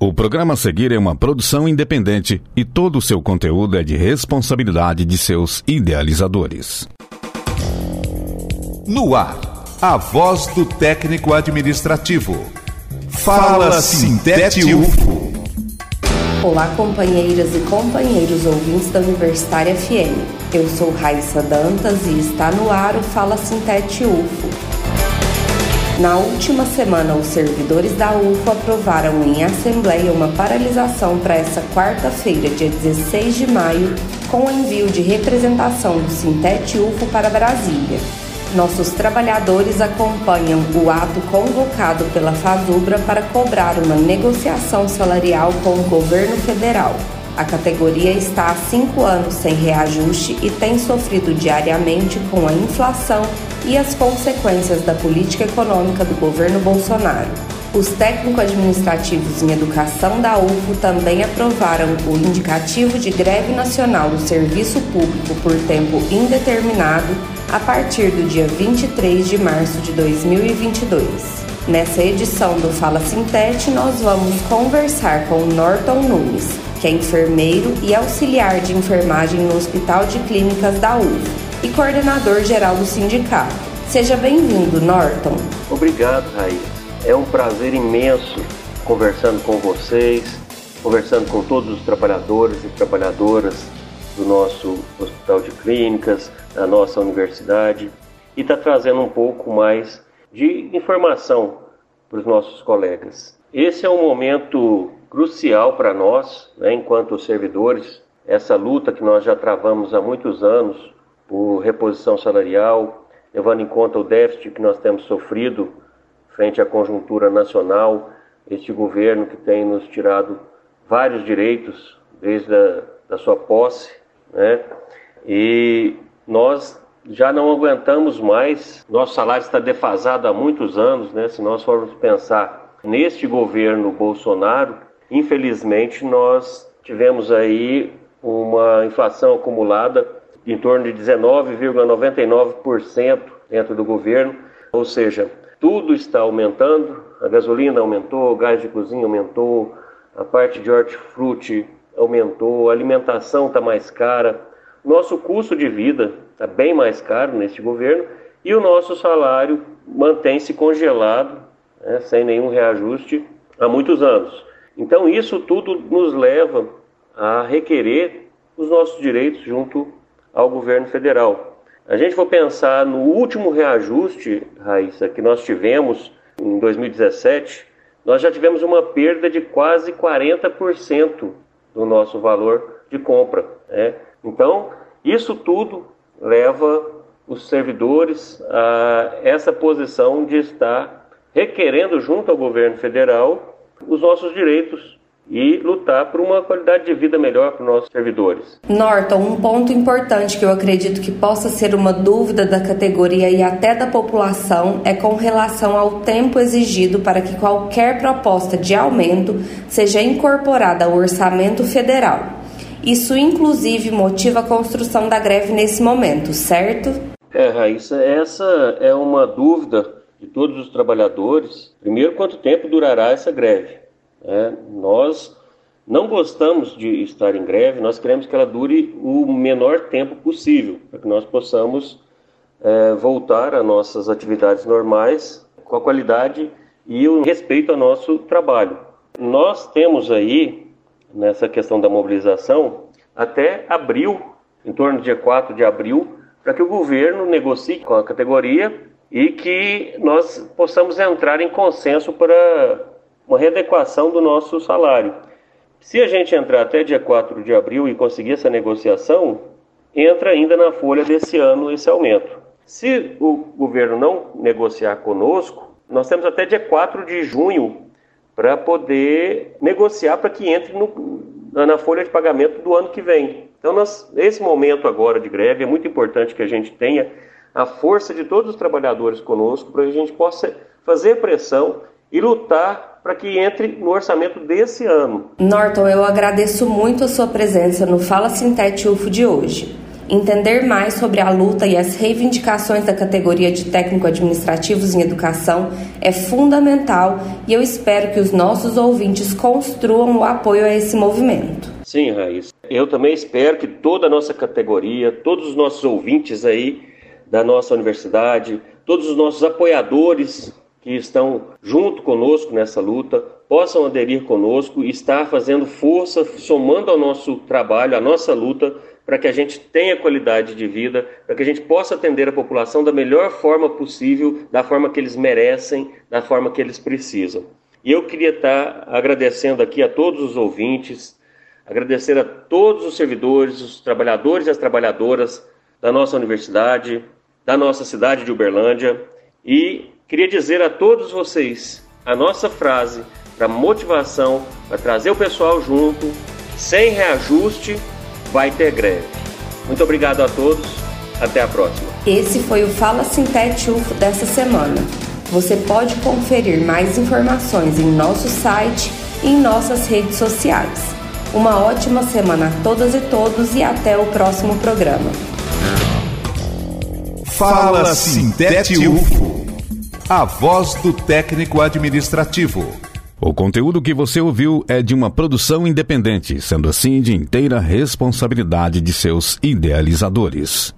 O programa a seguir é uma produção independente e todo o seu conteúdo é de responsabilidade de seus idealizadores. No ar, a voz do técnico administrativo. Fala Sintete UFO. Olá, companheiras e companheiros ouvintes da Universitária FM. Eu sou Raissa Dantas e está no ar o Fala Sintete UFO na última semana, os servidores da UFO aprovaram em assembleia uma paralisação para essa quarta-feira, dia 16 de maio, com o envio de representação do Sintete UFO para Brasília. Nossos trabalhadores acompanham o ato convocado pela Fazubra para cobrar uma negociação salarial com o governo federal. A categoria está há cinco anos sem reajuste e tem sofrido diariamente com a inflação e as consequências da política econômica do governo Bolsonaro. Os técnico-administrativos em educação da UFO também aprovaram o indicativo de greve nacional do serviço público por tempo indeterminado a partir do dia 23 de março de 2022. Nessa edição do Fala Sintete, nós vamos conversar com Norton Nunes, que é enfermeiro e auxiliar de enfermagem no Hospital de Clínicas da UF e coordenador geral do sindicato. Seja bem-vindo, Norton. Obrigado, Raí. É um prazer imenso conversando com vocês, conversando com todos os trabalhadores e trabalhadoras do nosso Hospital de Clínicas, da nossa universidade, e está trazendo um pouco mais de informação para os nossos colegas. Esse é um momento crucial para nós, né, enquanto servidores, essa luta que nós já travamos há muitos anos por reposição salarial, levando em conta o déficit que nós temos sofrido frente à conjuntura nacional, este governo que tem nos tirado vários direitos desde a da sua posse, né? E nós já não aguentamos mais, nosso salário está defasado há muitos anos, né? Se nós formos pensar neste governo Bolsonaro, Infelizmente, nós tivemos aí uma inflação acumulada em torno de 19,99% dentro do governo, ou seja, tudo está aumentando, a gasolina aumentou, o gás de cozinha aumentou, a parte de hortifruti aumentou, a alimentação está mais cara, nosso custo de vida está bem mais caro neste governo e o nosso salário mantém-se congelado, né, sem nenhum reajuste, há muitos anos. Então, isso tudo nos leva a requerer os nossos direitos junto ao governo federal. A gente for pensar no último reajuste, Raíssa, que nós tivemos em 2017, nós já tivemos uma perda de quase 40% do nosso valor de compra. Né? Então, isso tudo leva os servidores a essa posição de estar requerendo junto ao governo federal os nossos direitos e lutar por uma qualidade de vida melhor para os nossos servidores. Norton, um ponto importante que eu acredito que possa ser uma dúvida da categoria e até da população é com relação ao tempo exigido para que qualquer proposta de aumento seja incorporada ao orçamento federal. Isso, inclusive, motiva a construção da greve nesse momento, certo? É, Raíssa, essa é uma dúvida de todos os trabalhadores. Primeiro, quanto tempo durará essa greve? É, nós não gostamos de estar em greve, nós queremos que ela dure o menor tempo possível, para que nós possamos é, voltar às nossas atividades normais com a qualidade e o respeito ao nosso trabalho. Nós temos aí, nessa questão da mobilização, até abril, em torno do dia 4 de abril, para que o governo negocie com a categoria e que nós possamos entrar em consenso para uma readequação do nosso salário. Se a gente entrar até dia 4 de abril e conseguir essa negociação, entra ainda na folha desse ano esse aumento. Se o governo não negociar conosco, nós temos até dia 4 de junho para poder negociar para que entre no, na folha de pagamento do ano que vem. Então, nós, esse momento agora de greve é muito importante que a gente tenha a força de todos os trabalhadores conosco para que a gente possa fazer pressão e lutar para que entre no orçamento desse ano. Norton, eu agradeço muito a sua presença no Fala Sintete UFO de hoje. Entender mais sobre a luta e as reivindicações da categoria de técnico-administrativos em educação é fundamental e eu espero que os nossos ouvintes construam o apoio a esse movimento. Sim, Raíssa. Eu também espero que toda a nossa categoria, todos os nossos ouvintes aí da nossa universidade, todos os nossos apoiadores que estão junto conosco nessa luta possam aderir conosco e estar fazendo força, somando ao nosso trabalho, à nossa luta para que a gente tenha qualidade de vida, para que a gente possa atender a população da melhor forma possível, da forma que eles merecem, da forma que eles precisam. E eu queria estar agradecendo aqui a todos os ouvintes, agradecer a todos os servidores, os trabalhadores e as trabalhadoras da nossa universidade, da nossa cidade de Uberlândia e queria dizer a todos vocês a nossa frase para motivação, para trazer o pessoal junto, sem reajuste vai ter greve. Muito obrigado a todos. Até a próxima. Esse foi o Fala Sintete UFO dessa semana. Você pode conferir mais informações em nosso site e em nossas redes sociais. Uma ótima semana a todas e todos e até o próximo programa. Fala Sintete UFO. A voz do técnico administrativo. O conteúdo que você ouviu é de uma produção independente, sendo assim de inteira responsabilidade de seus idealizadores.